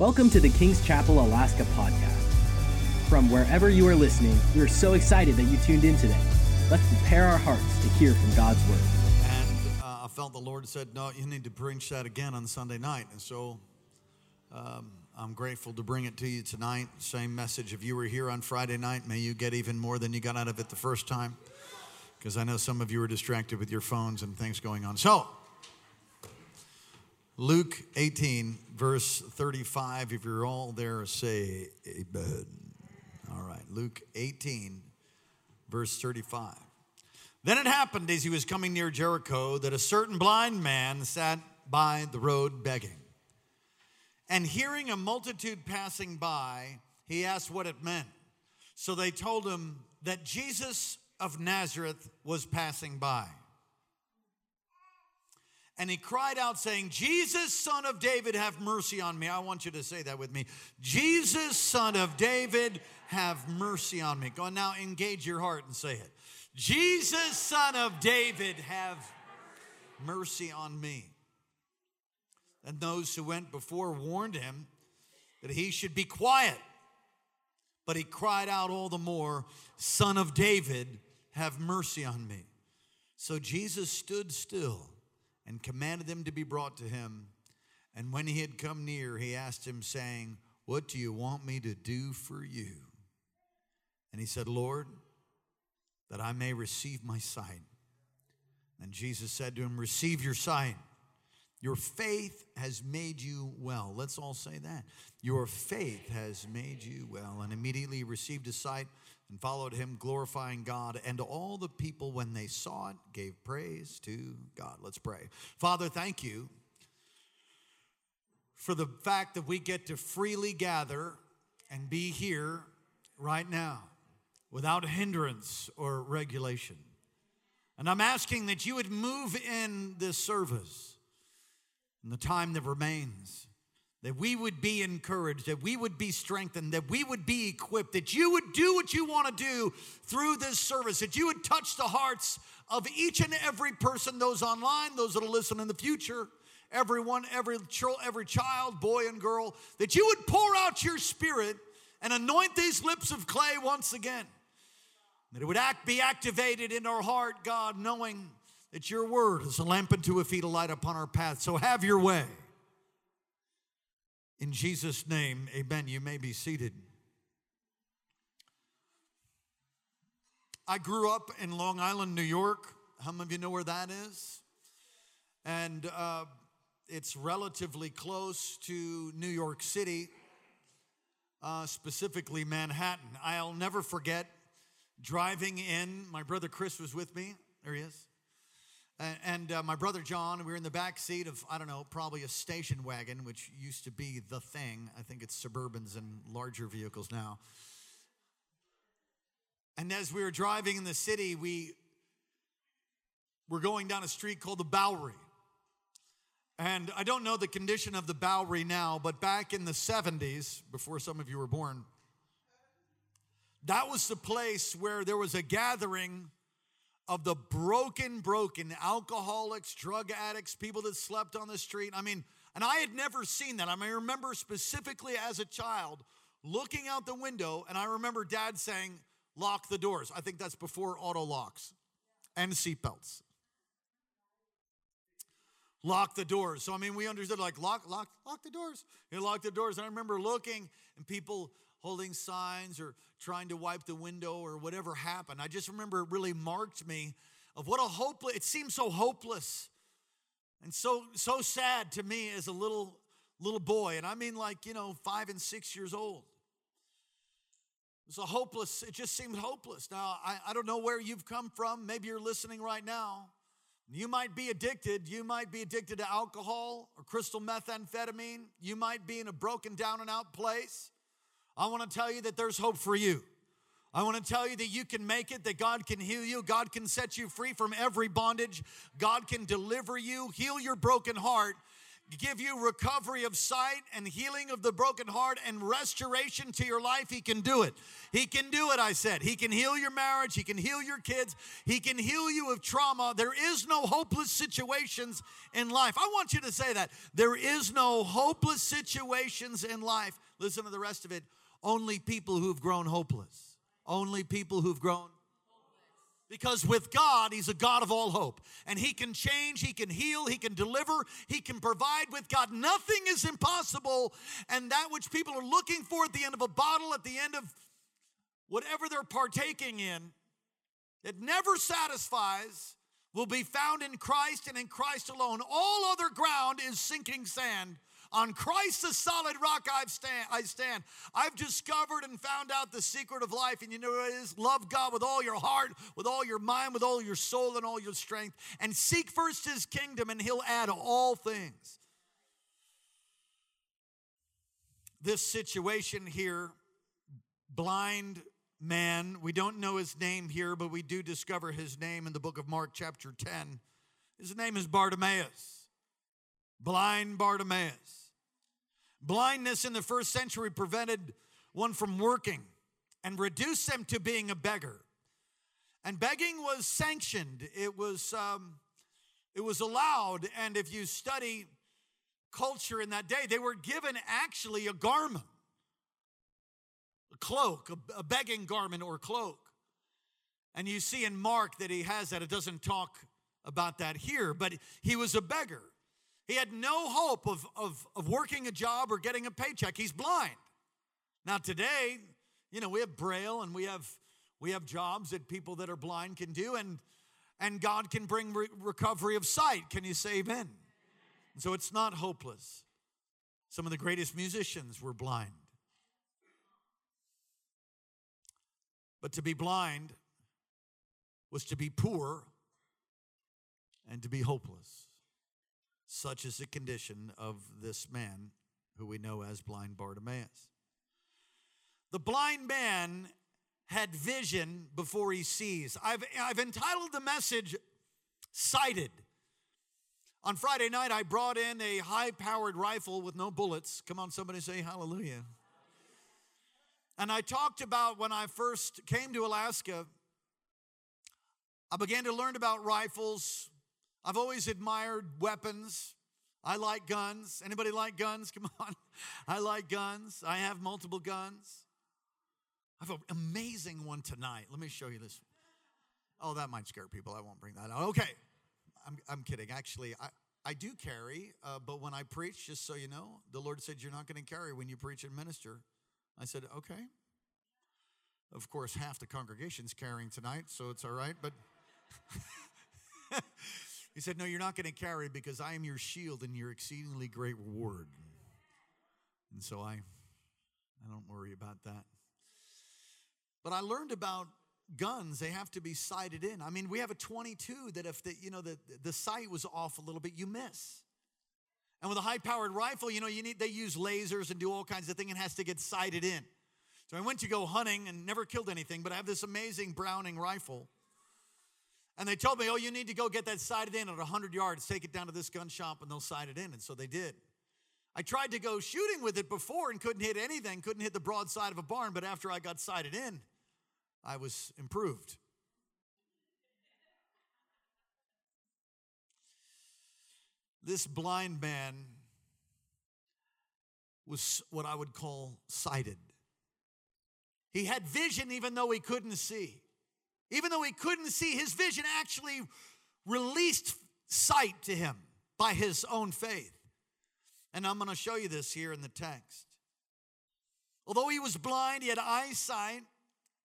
Welcome to the King's Chapel Alaska podcast. From wherever you are listening, we are so excited that you tuned in today. Let's prepare our hearts to hear from God's word. And uh, I felt the Lord said, No, you need to preach that again on Sunday night. And so um, I'm grateful to bring it to you tonight. Same message. If you were here on Friday night, may you get even more than you got out of it the first time. Because I know some of you were distracted with your phones and things going on. So, Luke 18, verse 35. If you're all there, say amen. All right, Luke 18, verse 35. Then it happened as he was coming near Jericho that a certain blind man sat by the road begging. And hearing a multitude passing by, he asked what it meant. So they told him that Jesus of Nazareth was passing by. And he cried out, saying, Jesus, son of David, have mercy on me. I want you to say that with me. Jesus, son of David, have mercy on me. Go on now, engage your heart and say it. Jesus, son of David, have mercy on me. And those who went before warned him that he should be quiet. But he cried out all the more, Son of David, have mercy on me. So Jesus stood still and commanded them to be brought to him. And when he had come near, he asked him, saying, What do you want me to do for you? And he said, Lord, that I may receive my sight. And Jesus said to him, Receive your sight. Your faith has made you well. Let's all say that. Your faith has made you well. And immediately he received his sight and followed him, glorifying God. And all the people, when they saw it, gave praise to God. Let's pray. Father, thank you for the fact that we get to freely gather and be here right now without hindrance or regulation. And I'm asking that you would move in this service in the time that remains that we would be encouraged, that we would be strengthened, that we would be equipped, that you would do what you want to do through this service, that you would touch the hearts of each and every person, those online, those that'll listen in the future, everyone, every, every child, boy, and girl, that you would pour out your spirit and anoint these lips of clay once again. That it would act, be activated in our heart, God, knowing that your word is a lamp unto a feet, a light upon our path. So have your way. In Jesus' name, amen. You may be seated. I grew up in Long Island, New York. How many of you know where that is? And uh, it's relatively close to New York City, uh, specifically Manhattan. I'll never forget driving in. My brother Chris was with me. There he is. And uh, my brother John, we were in the back seat of, I don't know, probably a station wagon, which used to be the thing. I think it's Suburbans and larger vehicles now. And as we were driving in the city, we were going down a street called the Bowery. And I don't know the condition of the Bowery now, but back in the 70s, before some of you were born, that was the place where there was a gathering of the broken, broken alcoholics, drug addicts, people that slept on the street. I mean, and I had never seen that. I mean, I remember specifically as a child looking out the window, and I remember dad saying, Lock the doors. I think that's before auto locks and seatbelts. Lock the doors. So, I mean, we understood like, lock, lock, lock the doors. You lock the doors. And I remember looking and people holding signs or trying to wipe the window or whatever happened. I just remember it really marked me of what a hopeless, it seemed so hopeless and so so sad to me as a little little boy. And I mean like, you know, five and six years old. It was a hopeless, it just seemed hopeless. Now, I, I don't know where you've come from. Maybe you're listening right now. You might be addicted. You might be addicted to alcohol or crystal methamphetamine. You might be in a broken down and out place. I want to tell you that there's hope for you. I want to tell you that you can make it, that God can heal you, God can set you free from every bondage, God can deliver you, heal your broken heart. give you recovery of sight and healing of the broken heart and restoration to your life, He can do it. He can do it, I said. He can heal your marriage, He can heal your kids, He can heal you of trauma. There is no hopeless situations in life. I want you to say that. There is no hopeless situations in life. Listen to the rest of it. Only people who've grown hopeless. Only people who've grown because with God, He's a God of all hope. And He can change, He can heal, He can deliver, He can provide. With God, nothing is impossible. And that which people are looking for at the end of a bottle, at the end of whatever they're partaking in, it never satisfies, will be found in Christ and in Christ alone. All other ground is sinking sand on Christ, the solid rock I've stand, I stand. I've discovered and found out the secret of life, and you know what it is? Love God with all your heart, with all your mind, with all your soul, and all your strength, and seek first His kingdom, and He'll add all things. This situation here, blind man, we don't know his name here, but we do discover his name in the book of Mark, chapter 10. His name is Bartimaeus, blind Bartimaeus. Blindness in the first century prevented one from working and reduced them to being a beggar. And begging was sanctioned. It was um, it was allowed. And if you study culture in that day, they were given actually a garment, a cloak, a, a begging garment or cloak. And you see in Mark that he has that. It doesn't talk about that here, but he was a beggar. He had no hope of, of, of working a job or getting a paycheck. He's blind. Now, today, you know, we have Braille and we have, we have jobs that people that are blind can do, and, and God can bring re- recovery of sight. Can you say amen? So it's not hopeless. Some of the greatest musicians were blind. But to be blind was to be poor and to be hopeless. Such is the condition of this man who we know as blind Bartimaeus. The blind man had vision before he sees. I've, I've entitled the message Sighted. On Friday night, I brought in a high powered rifle with no bullets. Come on, somebody say hallelujah. And I talked about when I first came to Alaska, I began to learn about rifles, I've always admired weapons. I like guns. Anybody like guns? Come on. I like guns. I have multiple guns. I have an amazing one tonight. Let me show you this. Oh, that might scare people. I won't bring that out. Okay. I'm, I'm kidding. Actually, I, I do carry, uh, but when I preach, just so you know, the Lord said, You're not going to carry when you preach and minister. I said, Okay. Of course, half the congregation's carrying tonight, so it's all right, but. He said, No, you're not going to carry because I am your shield and your exceedingly great reward. And so I, I don't worry about that. But I learned about guns, they have to be sighted in. I mean, we have a 22 that if the, you know, the, the sight was off a little bit, you miss. And with a high powered rifle, you know, you need, they use lasers and do all kinds of things and has to get sighted in. So I went to go hunting and never killed anything, but I have this amazing Browning rifle. And they told me, oh, you need to go get that sighted in at 100 yards, take it down to this gun shop, and they'll sight it in. And so they did. I tried to go shooting with it before and couldn't hit anything, couldn't hit the broadside of a barn, but after I got sighted in, I was improved. This blind man was what I would call sighted. He had vision even though he couldn't see. Even though he couldn't see, his vision actually released sight to him by his own faith. And I'm going to show you this here in the text. Although he was blind, he had eyesight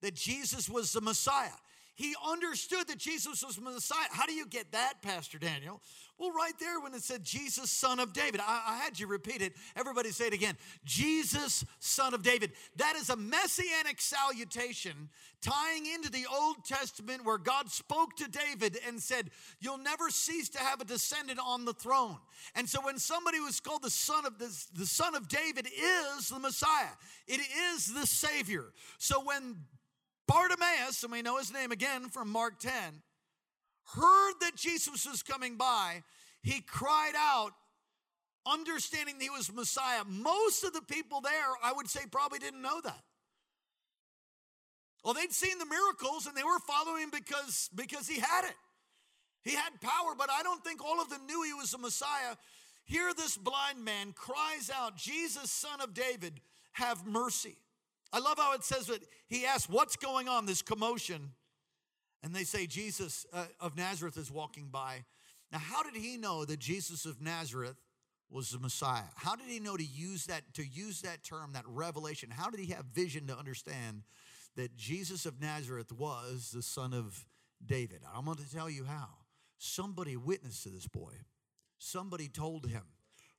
that Jesus was the Messiah. He understood that Jesus was Messiah. How do you get that, Pastor Daniel? Well, right there when it said Jesus, son of David, I, I, had you repeat it. Everybody say it again Jesus, son of David. That is a messianic salutation tying into the Old Testament where God spoke to David and said, You'll never cease to have a descendant on the throne. And so when somebody was called the son of the, the son of David is the Messiah, it is the Savior. So when Bartimaeus, and we know his name again from Mark 10, heard that Jesus was coming by, he cried out understanding he was Messiah. Most of the people there, I would say, probably didn't know that. Well, they'd seen the miracles and they were following because, because he had it. He had power, but I don't think all of them knew he was the Messiah. Here, this blind man cries out, Jesus, son of David, have mercy. I love how it says that he asks, What's going on? This commotion. And they say, Jesus uh, of Nazareth is walking by. Now, how did he know that Jesus of Nazareth was the Messiah? How did he know to use that to use that term, that revelation? How did he have vision to understand that Jesus of Nazareth was the son of David? I'm going to tell you how. Somebody witnessed to this boy. Somebody told him,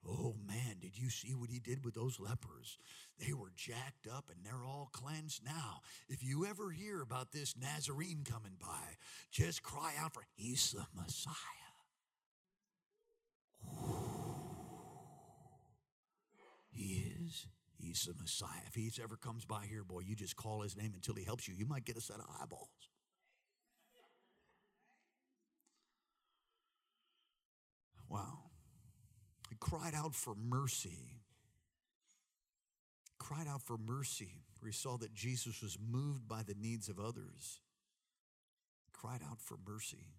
Oh man, did you see what he did with those lepers? They were jacked up and they're all cleansed now. If you ever hear about this Nazarene coming by, just cry out for he's the Messiah. He is. He's the Messiah. If he ever comes by here, boy, you just call his name until he helps you. You might get a set of eyeballs. Wow. Cried out for mercy. Cried out for mercy, he saw that Jesus was moved by the needs of others. Cried out for mercy.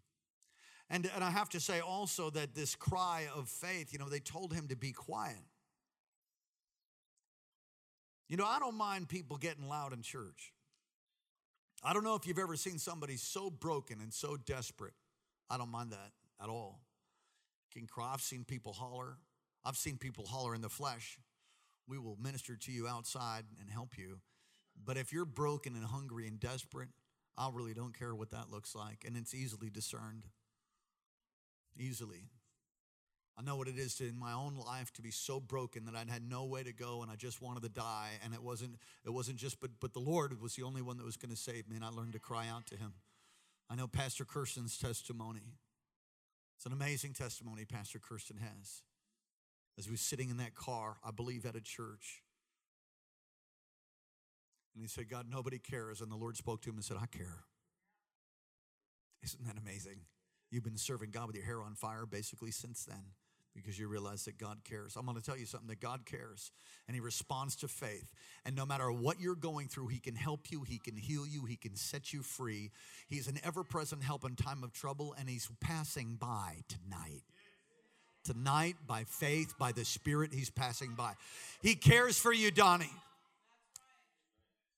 And, and I have to say also that this cry of faith, you know, they told him to be quiet. You know, I don't mind people getting loud in church. I don't know if you've ever seen somebody so broken and so desperate. I don't mind that at all. King Craw, I've seen people holler. I've seen people holler in the flesh. We will minister to you outside and help you. But if you're broken and hungry and desperate, I really don't care what that looks like. And it's easily discerned. Easily. I know what it is to, in my own life to be so broken that I had no way to go and I just wanted to die. And it wasn't, it wasn't just, but, but the Lord was the only one that was going to save me. And I learned to cry out to him. I know Pastor Kirsten's testimony. It's an amazing testimony Pastor Kirsten has. As he was sitting in that car, I believe at a church. And he said, God, nobody cares. And the Lord spoke to him and said, I care. Isn't that amazing? You've been serving God with your hair on fire basically since then because you realize that God cares. I'm going to tell you something that God cares and He responds to faith. And no matter what you're going through, He can help you, He can heal you, He can set you free. He's an ever present help in time of trouble, and He's passing by tonight. Tonight, by faith, by the Spirit, He's passing by. He cares for you, Donnie.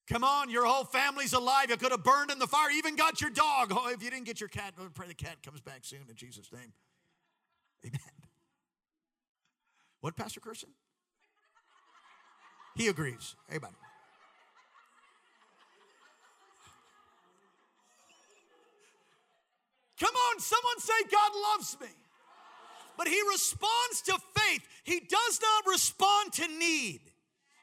Come on, your whole family's alive. You could have burned in the fire. Even got your dog. Oh, if you didn't get your cat, pray the cat comes back soon in Jesus' name. Amen. What, Pastor Kirsten? He agrees. Amen. Come on, someone say, God loves me. But he responds to faith. He does not respond to need.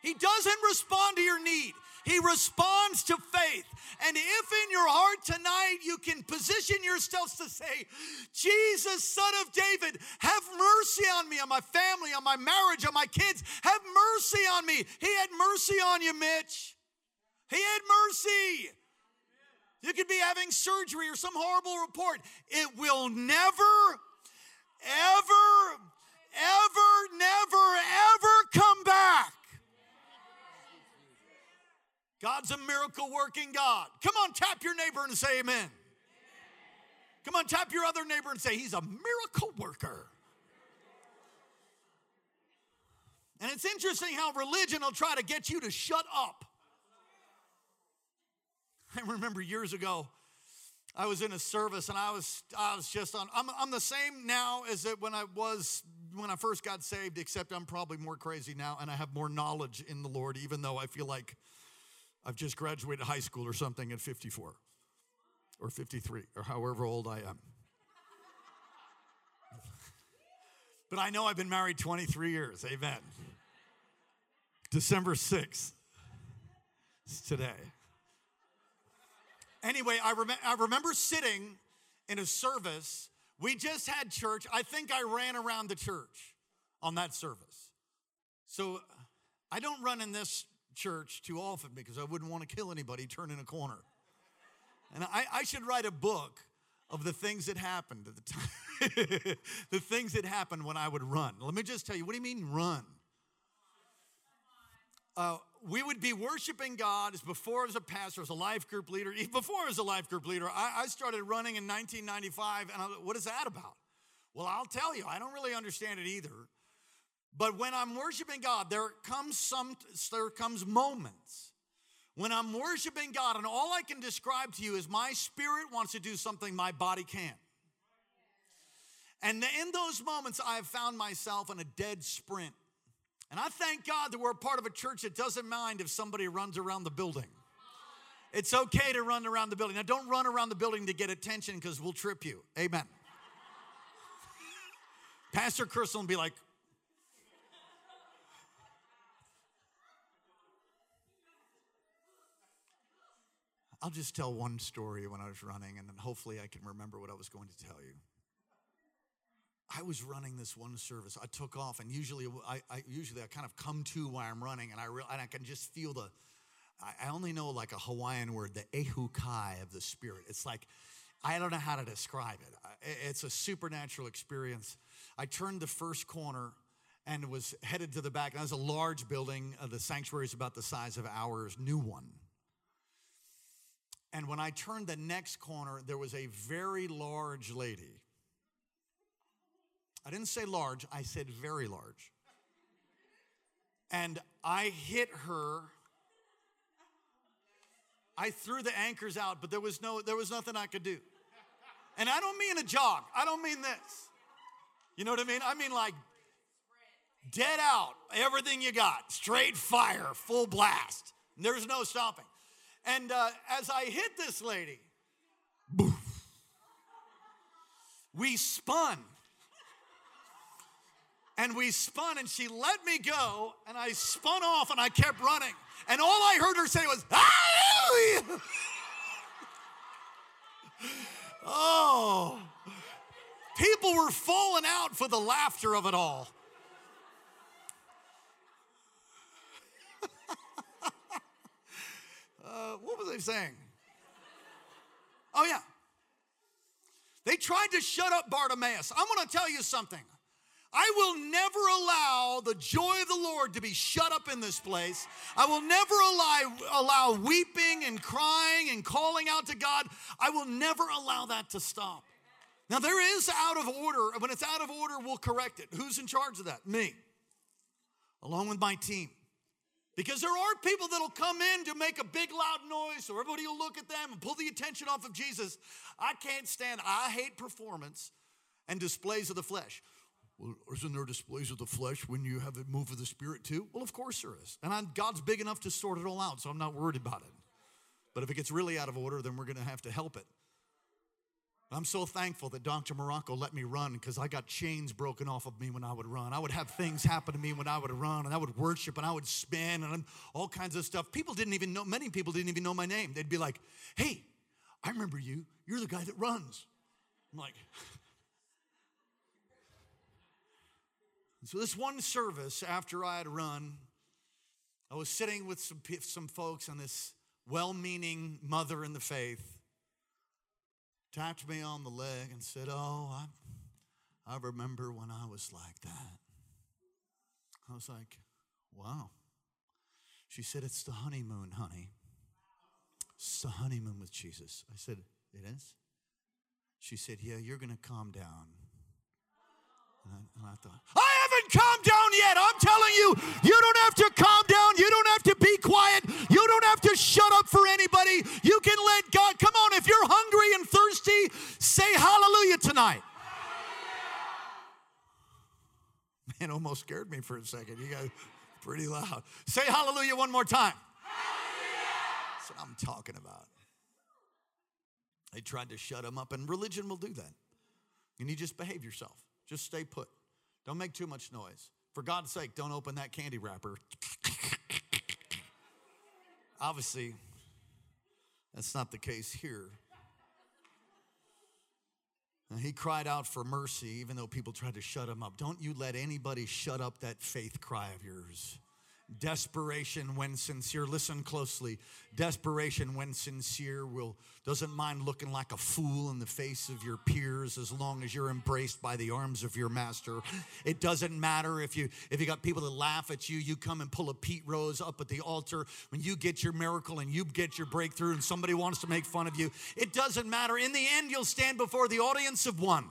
He doesn't respond to your need. He responds to faith. And if in your heart tonight you can position yourselves to say, Jesus, son of David, have mercy on me, on my family, on my marriage, on my kids, have mercy on me. He had mercy on you, Mitch. He had mercy. You could be having surgery or some horrible report. It will never, ever, ever, never, ever come back. God's a miracle working God. Come on, tap your neighbor and say amen. Come on, tap your other neighbor and say, He's a miracle worker. And it's interesting how religion will try to get you to shut up. I remember years ago, I was in a service and I was I was just on I'm, I'm the same now as it when I was when I first got saved except I'm probably more crazy now and I have more knowledge in the Lord even though I feel like I've just graduated high school or something at 54 or 53 or however old I am. but I know I've been married 23 years. Amen. December 6th. It's today. Anyway, I, rem- I remember sitting in a service. We just had church. I think I ran around the church on that service. So I don't run in this church too often because I wouldn't want to kill anybody turning a corner. And I, I should write a book of the things that happened at the time, the things that happened when I would run. Let me just tell you, what do you mean run? Uh, we would be worshiping God as before as a pastor, as a life group leader. Even before as a life group leader, I, I started running in 1995, and I, what is that about? Well, I'll tell you, I don't really understand it either. But when I'm worshiping God, there comes some there comes moments when I'm worshiping God, and all I can describe to you is my spirit wants to do something my body can't. And in those moments, I have found myself in a dead sprint. And I thank God that we're a part of a church that doesn't mind if somebody runs around the building. It's okay to run around the building. Now, don't run around the building to get attention because we'll trip you. Amen. Pastor Chris will be like, I'll just tell one story when I was running, and then hopefully I can remember what I was going to tell you. I was running this one service. I took off, and usually I, I usually I kind of come to while I'm running, and I re- and I can just feel the. I, I only know like a Hawaiian word, the ehu kai of the spirit. It's like I don't know how to describe it. It's a supernatural experience. I turned the first corner and was headed to the back. And that was a large building. Uh, the sanctuary is about the size of ours, new one. And when I turned the next corner, there was a very large lady. I didn't say large, I said very large. And I hit her. I threw the anchors out, but there was no there was nothing I could do. And I don't mean a jog. I don't mean this. You know what I mean? I mean like dead out, everything you got, straight fire, full blast. There's no stopping. And uh, as I hit this lady, boof, we spun. And we spun, and she let me go, and I spun off, and I kept running. And all I heard her say was, oh, people were falling out for the laughter of it all. Uh, what was I saying? Oh, yeah. They tried to shut up Bartimaeus. I'm going to tell you something. I will never allow the joy of the Lord to be shut up in this place. I will never allow, allow weeping and crying and calling out to God. I will never allow that to stop. Now, there is out of order. When it's out of order, we'll correct it. Who's in charge of that? Me, along with my team. Because there are people that'll come in to make a big loud noise so everybody will look at them and pull the attention off of Jesus. I can't stand, I hate performance and displays of the flesh. Well, isn't there displays of the flesh when you have a move of the spirit too? Well, of course there is. And I'm, God's big enough to sort it all out, so I'm not worried about it. But if it gets really out of order, then we're going to have to help it. I'm so thankful that Dr. Morocco let me run because I got chains broken off of me when I would run. I would have things happen to me when I would run, and I would worship, and I would spin, and all kinds of stuff. People didn't even know, many people didn't even know my name. They'd be like, hey, I remember you. You're the guy that runs. I'm like, so this one service after I had run, I was sitting with some, some folks and this well meaning mother in the faith tapped me on the leg and said, Oh, I, I remember when I was like that. I was like, Wow. She said, It's the honeymoon, honey. It's the honeymoon with Jesus. I said, It is? She said, Yeah, you're going to calm down. And I, and I thought, I haven't calmed down yet. I'm telling you, you don't have to calm down. You don't have to be quiet. You don't have to shut up for anybody. You can let God, come on, if you're hungry and thirsty, say hallelujah tonight. Man, almost scared me for a second. You guys pretty loud. Say hallelujah one more time. Hallelujah. That's what I'm talking about. They tried to shut him up, and religion will do that. And you just behave yourself. Just stay put. Don't make too much noise. For God's sake, don't open that candy wrapper. Obviously, that's not the case here. And he cried out for mercy, even though people tried to shut him up. Don't you let anybody shut up that faith cry of yours. Desperation when sincere. Listen closely. Desperation when sincere will doesn't mind looking like a fool in the face of your peers as long as you're embraced by the arms of your master. It doesn't matter if you if you got people that laugh at you, you come and pull a Pete Rose up at the altar when you get your miracle and you get your breakthrough and somebody wants to make fun of you. It doesn't matter. In the end, you'll stand before the audience of one.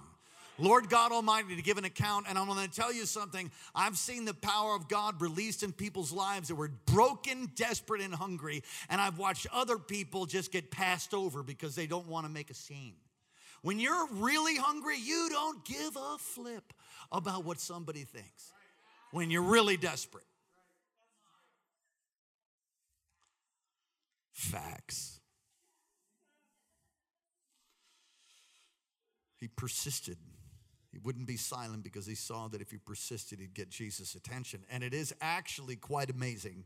Lord God Almighty to give an account. And I'm going to tell you something. I've seen the power of God released in people's lives that were broken, desperate, and hungry. And I've watched other people just get passed over because they don't want to make a scene. When you're really hungry, you don't give a flip about what somebody thinks. When you're really desperate. Facts. He persisted. He wouldn't be silent because he saw that if he persisted, he'd get Jesus' attention. And it is actually quite amazing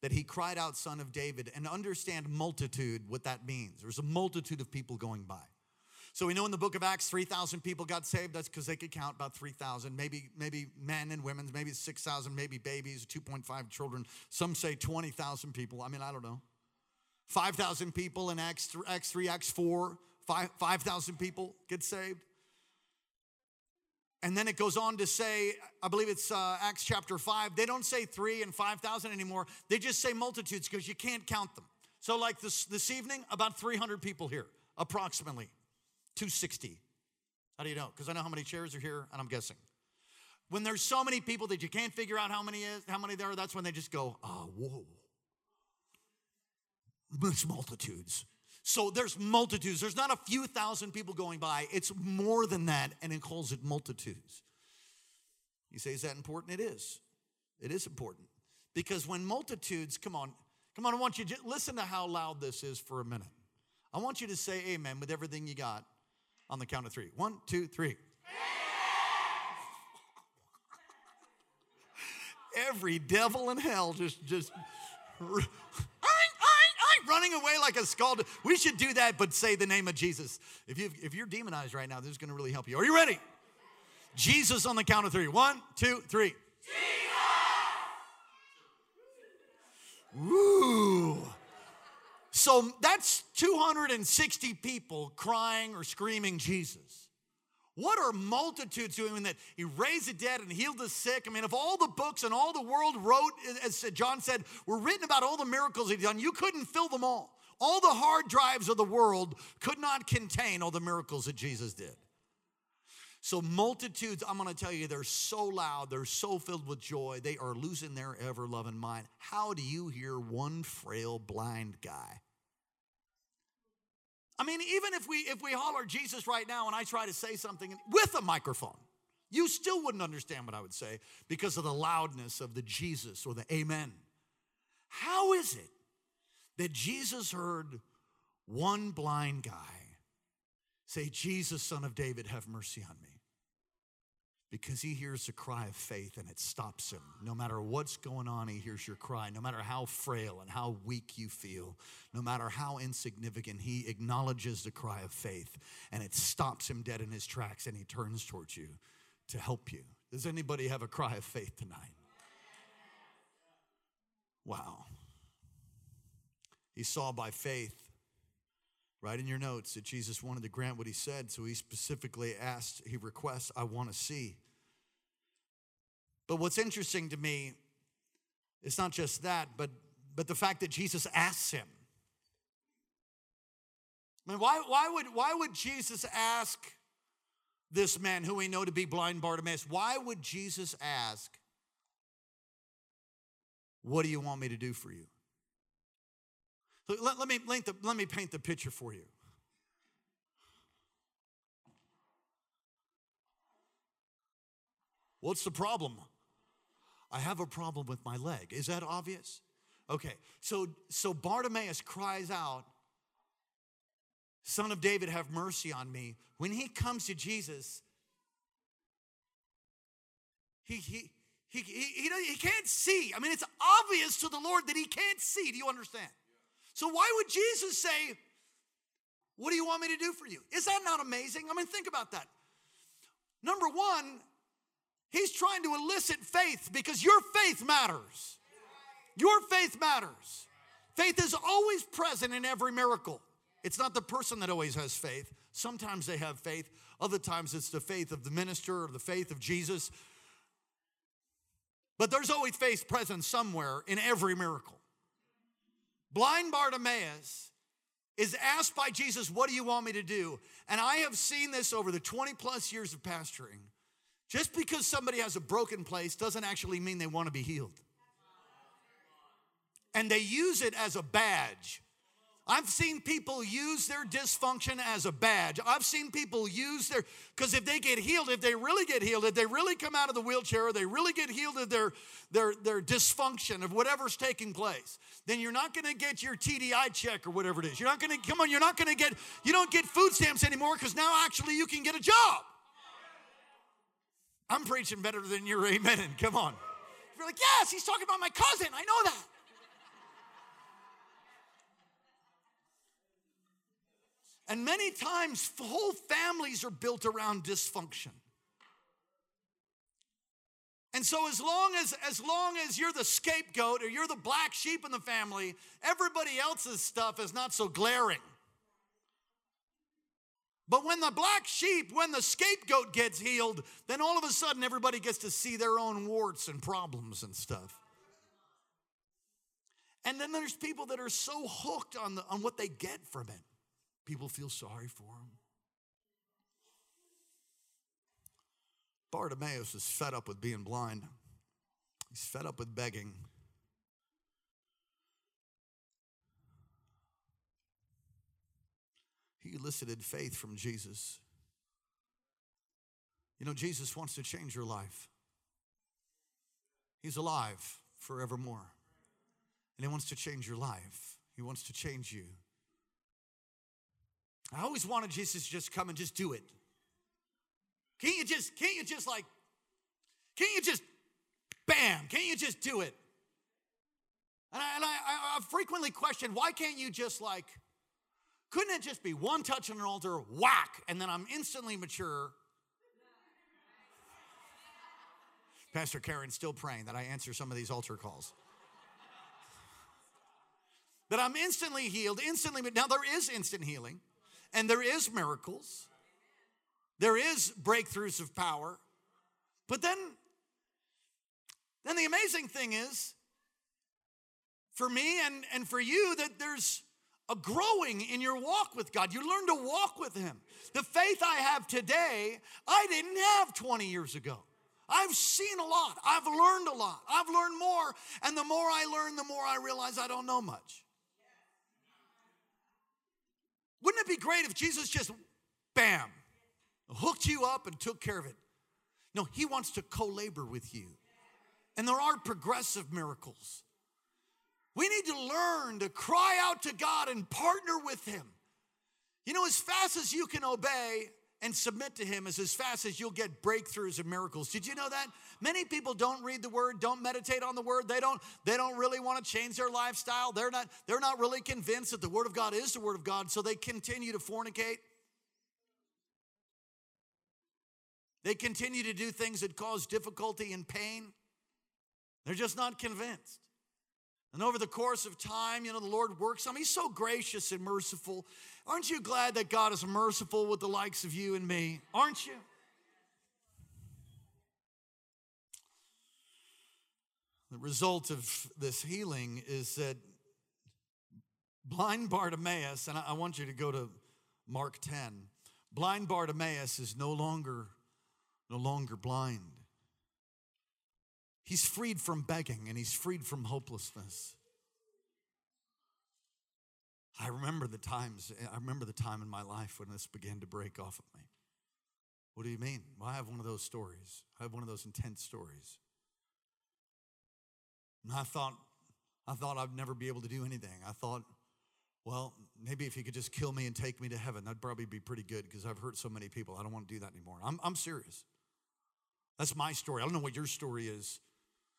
that he cried out, Son of David, and understand multitude, what that means. There's a multitude of people going by. So we know in the book of Acts, 3,000 people got saved. That's because they could count about 3,000, maybe, maybe men and women, maybe 6,000, maybe babies, 2.5 children. Some say 20,000 people. I mean, I don't know. 5,000 people in Acts 3, Acts, 3, Acts 4, 5,000 people get saved. And then it goes on to say, I believe it's uh, Acts chapter 5, they don't say three and 5,000 anymore. They just say multitudes because you can't count them. So, like this, this evening, about 300 people here, approximately 260. How do you know? Because I know how many chairs are here, and I'm guessing. When there's so many people that you can't figure out how many is, how many there are, that's when they just go, oh, whoa. It's multitudes. So there's multitudes. There's not a few thousand people going by. It's more than that, and it calls it multitudes. You say, is that important? It is. It is important. Because when multitudes, come on, come on, I want you to listen to how loud this is for a minute. I want you to say amen with everything you got on the count of three. One, two, three. Every devil in hell just, just running away like a scald. We should do that, but say the name of Jesus. If, you if you're demonized right now, this is going to really help you. Are you ready? Jesus on the count of three. One, two, three. Jesus! Woo! So that's 260 people crying or screaming Jesus. What are multitudes doing that he raised the dead and healed the sick? I mean, if all the books and all the world wrote, as John said, were written about all the miracles he'd done, you couldn't fill them all. All the hard drives of the world could not contain all the miracles that Jesus did. So, multitudes, I'm gonna tell you, they're so loud, they're so filled with joy, they are losing their ever loving mind. How do you hear one frail blind guy? I mean, even if we if we holler Jesus right now and I try to say something with a microphone, you still wouldn't understand what I would say because of the loudness of the Jesus or the amen. How is it that Jesus heard one blind guy say, Jesus, son of David, have mercy on me? Because he hears the cry of faith and it stops him. No matter what's going on, he hears your cry. No matter how frail and how weak you feel, no matter how insignificant, he acknowledges the cry of faith and it stops him dead in his tracks and he turns towards you to help you. Does anybody have a cry of faith tonight? Wow. He saw by faith Write in your notes that Jesus wanted to grant what he said, so he specifically asked, he requests, I want to see. But what's interesting to me is not just that, but, but the fact that Jesus asks him. I mean, why, why, would, why would Jesus ask this man who we know to be blind Bartimaeus? Why would Jesus ask, What do you want me to do for you? Let, let, me, let, the, let me paint the picture for you. What's the problem? I have a problem with my leg. Is that obvious? Okay, so so Bartimaeus cries out, Son of David, have mercy on me. When he comes to Jesus, he, he, he, he, he, he can't see. I mean, it's obvious to the Lord that he can't see. Do you understand? So, why would Jesus say, What do you want me to do for you? Is that not amazing? I mean, think about that. Number one, he's trying to elicit faith because your faith matters. Your faith matters. Faith is always present in every miracle. It's not the person that always has faith. Sometimes they have faith, other times it's the faith of the minister or the faith of Jesus. But there's always faith present somewhere in every miracle. Blind Bartimaeus is asked by Jesus, What do you want me to do? And I have seen this over the 20 plus years of pastoring. Just because somebody has a broken place doesn't actually mean they want to be healed. And they use it as a badge. I've seen people use their dysfunction as a badge. I've seen people use their, because if they get healed, if they really get healed, if they really come out of the wheelchair, or they really get healed of their, their, their dysfunction of whatever's taking place, then you're not gonna get your TDI check or whatever it is. You're not gonna, come on, you're not gonna get, you don't get food stamps anymore because now actually you can get a job. I'm preaching better than you're amen. Come on. You're like, yes, he's talking about my cousin. I know that. And many times, whole families are built around dysfunction. And so as long as as long as you're the scapegoat or you're the black sheep in the family, everybody else's stuff is not so glaring. But when the black sheep, when the scapegoat gets healed, then all of a sudden everybody gets to see their own warts and problems and stuff. And then there's people that are so hooked on, the, on what they get from it. People feel sorry for him. Bartimaeus is fed up with being blind. He's fed up with begging. He elicited faith from Jesus. You know, Jesus wants to change your life. He's alive forevermore. And He wants to change your life, He wants to change you. I always wanted Jesus to just come and just do it. Can't you just, can't you just like, can't you just, bam, can't you just do it? And I, and I, I frequently question, why can't you just like, couldn't it just be one touch on an altar, whack, and then I'm instantly mature? Pastor Karen's still praying that I answer some of these altar calls. that I'm instantly healed, instantly. Now, there is instant healing. And there is miracles. There is breakthroughs of power. But then then the amazing thing is for me and, and for you that there's a growing in your walk with God. You learn to walk with Him. The faith I have today, I didn't have 20 years ago. I've seen a lot. I've learned a lot. I've learned more. And the more I learn, the more I realize I don't know much. Wouldn't it be great if Jesus just, bam, hooked you up and took care of it? No, he wants to co labor with you. And there are progressive miracles. We need to learn to cry out to God and partner with Him. You know, as fast as you can obey, and submit to him is as fast as you'll get breakthroughs and miracles. Did you know that? Many people don't read the word, don't meditate on the word. They don't they don't really want to change their lifestyle. They're not they're not really convinced that the word of God is the word of God, so they continue to fornicate. They continue to do things that cause difficulty and pain. They're just not convinced. And over the course of time, you know, the Lord works on me. He's so gracious and merciful. Aren't you glad that God is merciful with the likes of you and me? Aren't you? The result of this healing is that blind Bartimaeus, and I want you to go to Mark 10. Blind Bartimaeus is no longer no longer blind. He's freed from begging and he's freed from hopelessness. I remember the times, I remember the time in my life when this began to break off of me. What do you mean? Well, I have one of those stories. I have one of those intense stories. And I thought, I thought I'd never be able to do anything. I thought, well, maybe if he could just kill me and take me to heaven, that'd probably be pretty good because I've hurt so many people. I don't want to do that anymore. I'm, I'm serious. That's my story. I don't know what your story is.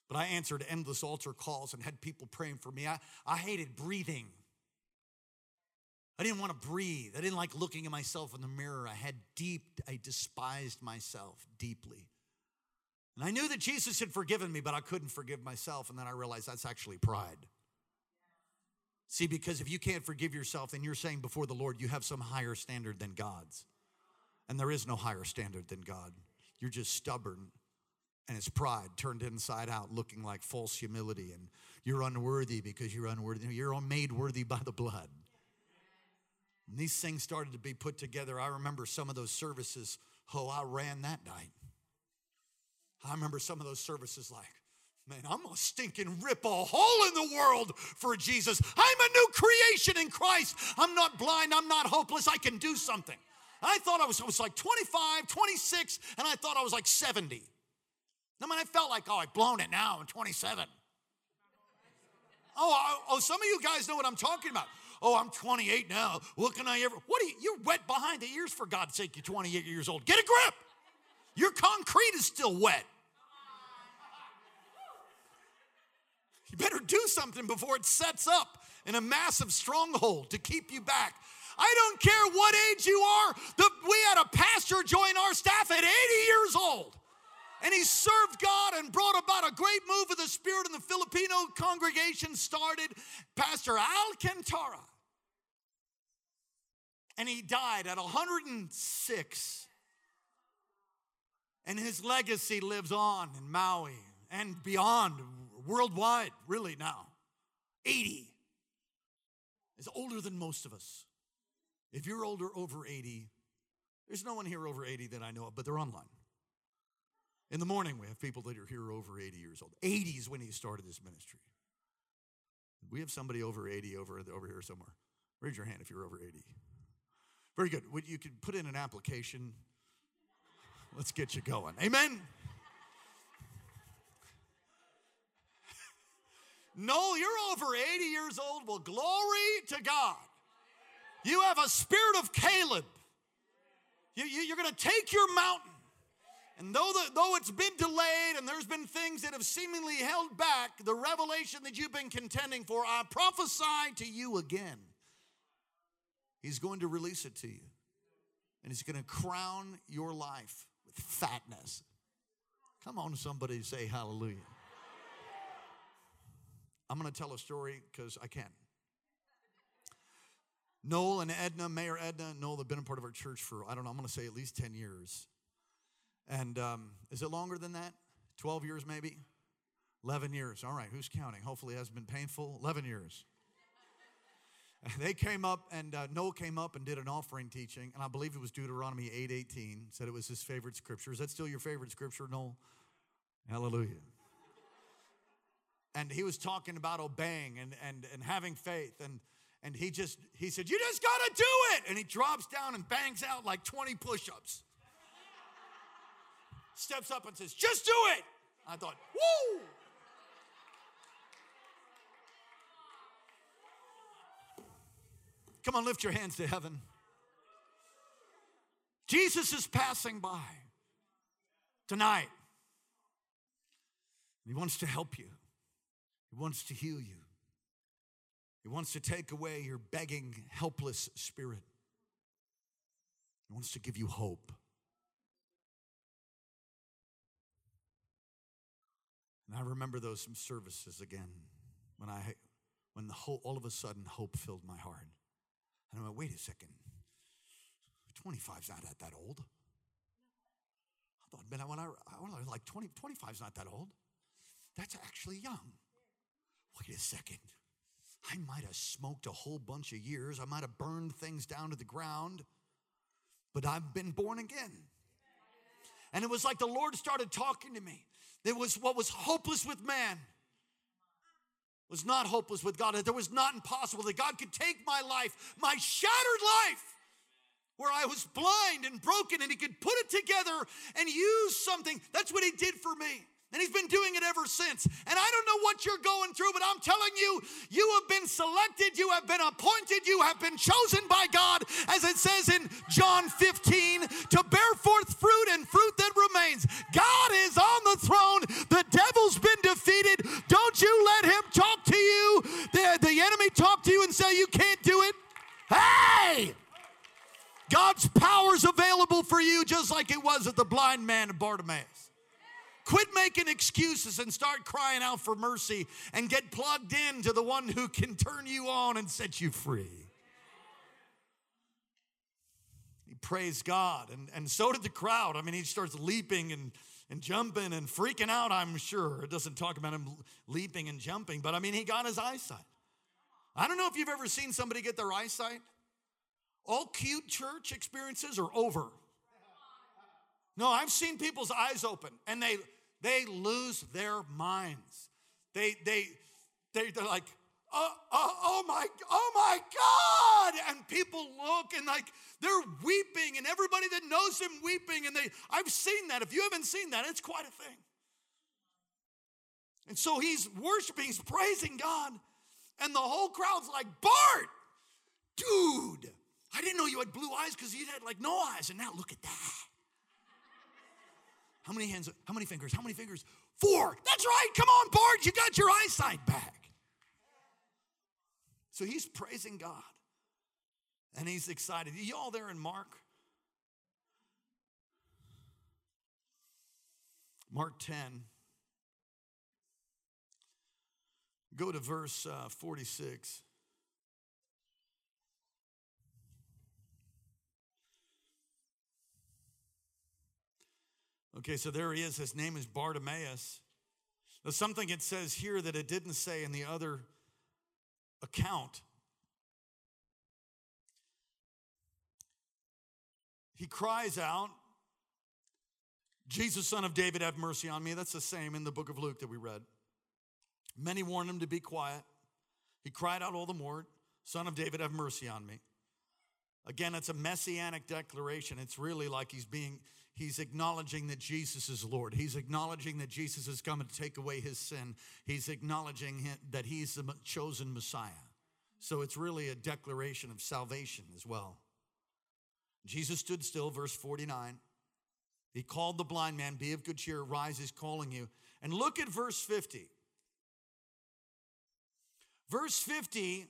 But I answered endless altar calls and had people praying for me. I, I hated breathing. I didn't want to breathe. I didn't like looking at myself in the mirror. I had deep, I despised myself deeply. And I knew that Jesus had forgiven me, but I couldn't forgive myself. And then I realized that's actually pride. See, because if you can't forgive yourself, then you're saying before the Lord you have some higher standard than God's. And there is no higher standard than God. You're just stubborn. And it's pride turned inside out, looking like false humility. And you're unworthy because you're unworthy. You're made worthy by the blood. And these things started to be put together. I remember some of those services. Oh, I ran that night. I remember some of those services like, man, I'm gonna stink and rip a hole in the world for Jesus. I'm a new creation in Christ. I'm not blind, I'm not hopeless, I can do something. I thought I was, I was like 25, 26, and I thought I was like 70. I mean, I felt like, oh, I've blown it now, I'm 27. Oh, oh, some of you guys know what I'm talking about. Oh, I'm 28 now. What can I ever? What are you? You're wet behind the ears for God's sake. You're 28 years old. Get a grip. Your concrete is still wet. You better do something before it sets up in a massive stronghold to keep you back. I don't care what age you are. The, we had a pastor join our staff at 80 years old. And he served God and brought about a great move of the Spirit, and the Filipino congregation started. Pastor Alcantara. And he died at 106. And his legacy lives on in Maui and beyond worldwide, really now. 80 is older than most of us. If you're older, over 80, there's no one here over 80 that I know of, but they're online. In the morning, we have people that are here over 80 years old. 80 is when he started this ministry. We have somebody over 80 over, over here somewhere. Raise your hand if you're over 80. Very good. You could put in an application. Let's get you going. Amen. No, you're over 80 years old. Well, glory to God. You have a spirit of Caleb. You, you, are going to take your mountain. And though, the, though it's been delayed and there's been things that have seemingly held back the revelation that you've been contending for, I prophesy to you again. He's going to release it to you. And he's going to crown your life with fatness. Come on, somebody say hallelujah. I'm going to tell a story because I can. Noel and Edna, Mayor Edna, Noel have been a part of our church for, I don't know, I'm going to say at least 10 years. And um, is it longer than that? 12 years maybe? 11 years. All right, who's counting? Hopefully it hasn't been painful. 11 years. They came up and uh, Noel came up and did an offering teaching, and I believe it was Deuteronomy 8:18. Said it was his favorite scripture. Is that still your favorite scripture, Noel? Hallelujah and he was talking about obeying and, and, and having faith and and he just he said you just got to do it and he drops down and bangs out like 20 push-ups steps up and says just do it i thought woo come on lift your hands to heaven jesus is passing by tonight he wants to help you he wants to heal you. He wants to take away your begging, helpless spirit. He wants to give you hope. And I remember those services again when I when the whole, all of a sudden hope filled my heart. And I went, wait a second. 25's not that, that old. I thought, man, when I, when I was like 20, 25's not that old. That's actually young wait a second. I might have smoked a whole bunch of years. I might have burned things down to the ground, but I've been born again. And it was like the Lord started talking to me. It was what was hopeless with man was not hopeless with God. That there was not impossible that God could take my life, my shattered life, where I was blind and broken, and He could put it together and use something. That's what He did for me. And he's been doing it ever since. And I don't know what you're going through, but I'm telling you, you have been selected, you have been appointed, you have been chosen by God, as it says in John 15, to bear forth fruit and fruit that remains. God is on the throne. The devil's God's power is available for you just like it was at the blind man of Bartimaeus. Quit making excuses and start crying out for mercy and get plugged in to the one who can turn you on and set you free. He praised God, and, and so did the crowd. I mean, he starts leaping and, and jumping and freaking out, I'm sure. It doesn't talk about him leaping and jumping, but I mean, he got his eyesight. I don't know if you've ever seen somebody get their eyesight. All cute church experiences are over. No, I've seen people's eyes open and they they lose their minds. They they they they're like, oh, oh, oh my, oh my God. And people look and like they're weeping, and everybody that knows them weeping, and they I've seen that. If you haven't seen that, it's quite a thing. And so he's worshiping, he's praising God, and the whole crowd's like, Bart, dude, I didn't know you had blue eyes because you had like no eyes, and now look at that. How many hands? How many fingers? How many fingers? Four. That's right. Come on, Bart. You got your eyesight back. So he's praising God and he's excited. You all there in Mark? Mark 10. Go to verse uh, 46. Okay, so there he is. His name is Bartimaeus. There's something it says here that it didn't say in the other account. He cries out, Jesus, son of David, have mercy on me. That's the same in the book of Luke that we read. Many warned him to be quiet. He cried out all the more, Son of David, have mercy on me. Again, it's a messianic declaration. It's really like he's being, he's acknowledging that Jesus is Lord. He's acknowledging that Jesus is coming to take away his sin. He's acknowledging that he's the chosen Messiah. So it's really a declaration of salvation as well. Jesus stood still, verse 49. He called the blind man, Be of good cheer, rise, he's calling you. And look at verse 50. Verse 50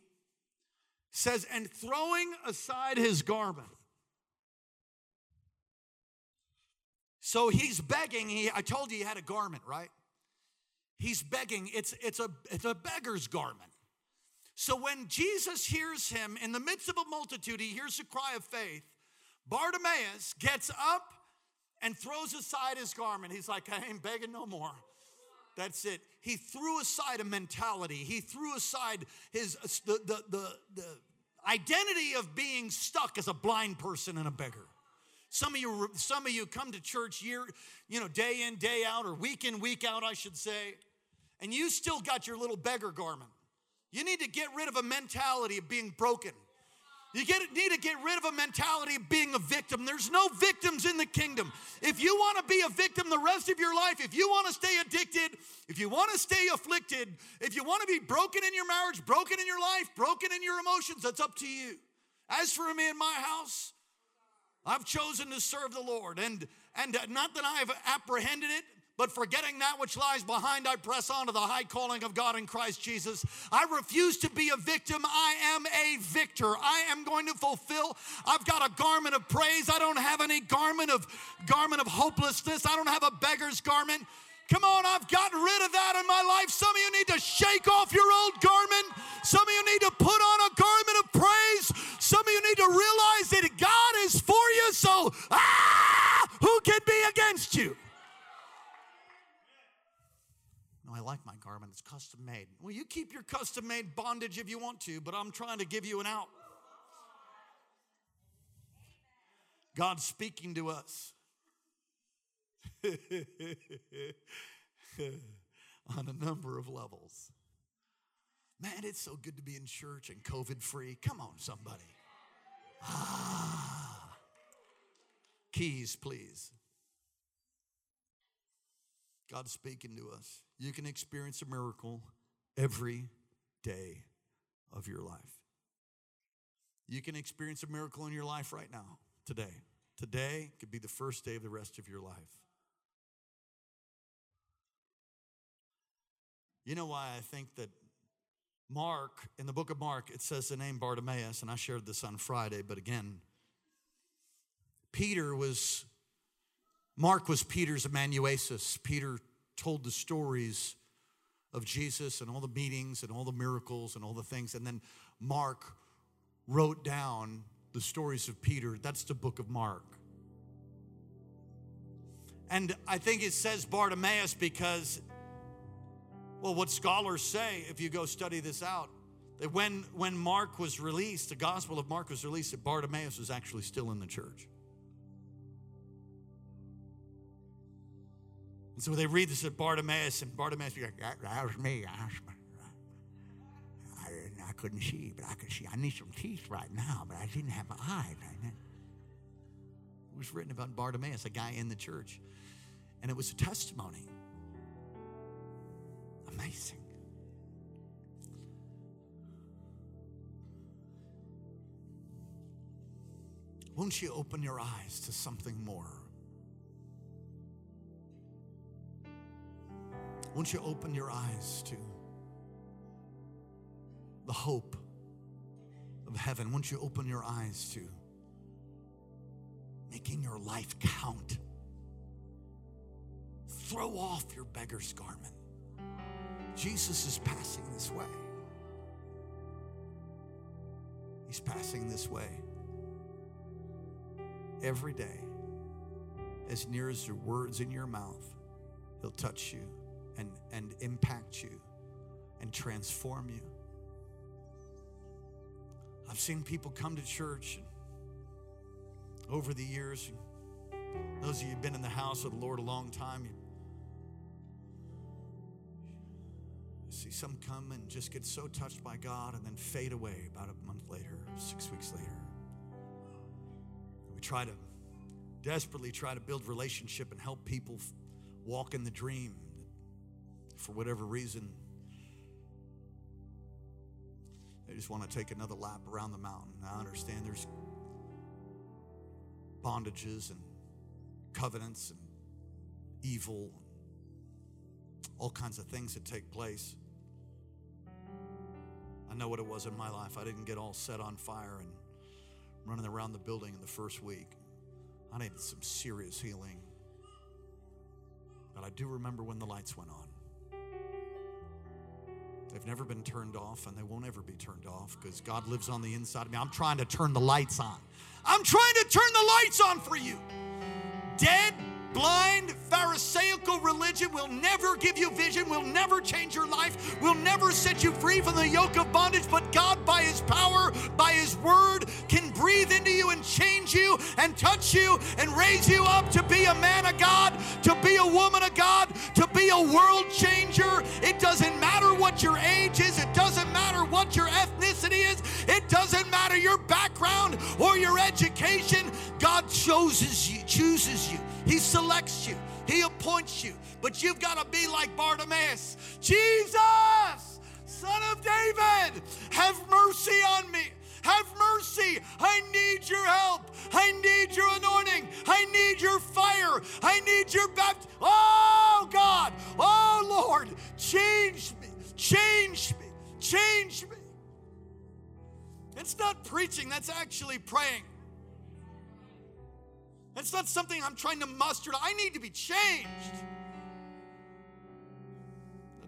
says, And throwing aside his garment, So he's begging. He, I told you he had a garment, right? He's begging. It's, it's, a, it's a beggar's garment. So when Jesus hears him in the midst of a multitude, he hears a cry of faith. Bartimaeus gets up and throws aside his garment. He's like, I ain't begging no more. That's it. He threw aside a mentality. He threw aside his the, the, the, the identity of being stuck as a blind person and a beggar. Some of you, some of you come to church year, you know, day in, day out, or week in, week out, I should say, and you still got your little beggar garment. You need to get rid of a mentality of being broken. You get, need to get rid of a mentality of being a victim. There's no victims in the kingdom. If you want to be a victim the rest of your life, if you want to stay addicted, if you want to stay afflicted, if you want to be broken in your marriage, broken in your life, broken in your emotions, that's up to you. As for me and my house, I've chosen to serve the Lord. And, and not that I've apprehended it, but forgetting that which lies behind, I press on to the high calling of God in Christ Jesus. I refuse to be a victim. I am a victor. I am going to fulfill. I've got a garment of praise. I don't have any garment of garment of hopelessness. I don't have a beggar's garment. Come on, I've gotten rid of that in my life. Some of you need to shake off your old garment. Some of you need to put on a garment of praise. Some of you need to realize that God is for you, so ah, who can be against you? No, I like my garment. It's custom made. Well, you keep your custom made bondage if you want to, but I'm trying to give you an out. God's speaking to us. on a number of levels. Man, it's so good to be in church and COVID free. Come on, somebody. Ah. Keys, please. God's speaking to us. You can experience a miracle every day of your life. You can experience a miracle in your life right now, today. Today could be the first day of the rest of your life. You know why I think that Mark, in the book of Mark, it says the name Bartimaeus, and I shared this on Friday, but again, Peter was Mark was Peter's amanuensis. Peter told the stories of Jesus and all the meetings and all the miracles and all the things. And then Mark wrote down the stories of Peter. That's the book of Mark. And I think it says Bartimaeus because, well, what scholars say, if you go study this out, that when, when Mark was released, the Gospel of Mark was released, that Bartimaeus was actually still in the church. And so they read this at Bartimaeus, and Bartimaeus be like, that, that was me. I, I, I, couldn't see, but I could see. I need some teeth right now, but I didn't have an eye. It was written about Bartimaeus, a guy in the church. And it was a testimony. Amazing. Won't you open your eyes to something more? Won't you open your eyes to the hope of heaven? Won't you open your eyes to making your life count? Throw off your beggar's garment. Jesus is passing this way. He's passing this way every day. As near as your words in your mouth, He'll touch you and, and impact you and transform you. I've seen people come to church and over the years. Those of you who've been in the house of the Lord a long time, you see some come and just get so touched by God and then fade away about a month later, six weeks later. We try to desperately try to build relationship and help people walk in the dream for whatever reason they just want to take another lap around the mountain. I understand there's bondages and covenants and evil, all kinds of things that take place. I know what it was in my life. I didn't get all set on fire and running around the building in the first week. I needed some serious healing. But I do remember when the lights went on. They've never been turned off and they won't ever be turned off because God lives on the inside of me. I'm trying to turn the lights on. I'm trying to turn the lights on for you. Dead blind, Pharisaical religion will never give you vision, will never change your life, will never set you free from the yoke of bondage. But God, by His power, by His word, can breathe into you and change you and touch you and raise you up to be a man of God, to be a woman of God, to be a world changer. It doesn't matter what your age is, it doesn't matter what your ethnicity is, it doesn't matter your background or your education. God chooses you, chooses you. He selects you, He appoints you. But you've got to be like Bartimaeus Jesus, son of David, have mercy on me. Have mercy. I need your help. I need your anointing. I need your fire. I need your baptism. Oh, God. Oh, Lord. Change. Change me. Change me. It's not preaching, that's actually praying. That's not something I'm trying to muster. I need to be changed.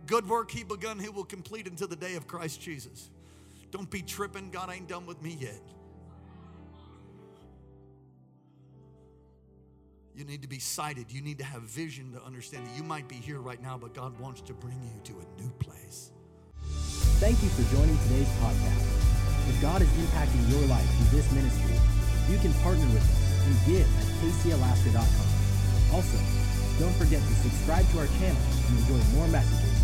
good work he begun, he will complete until the day of Christ Jesus. Don't be tripping. God ain't done with me yet. You need to be sighted. You need to have vision to understand that you might be here right now, but God wants to bring you to a new place. Thank you for joining today's podcast. If God is impacting your life through this ministry, you can partner with us and give at kcalaska.com. Also, don't forget to subscribe to our channel and enjoy more messages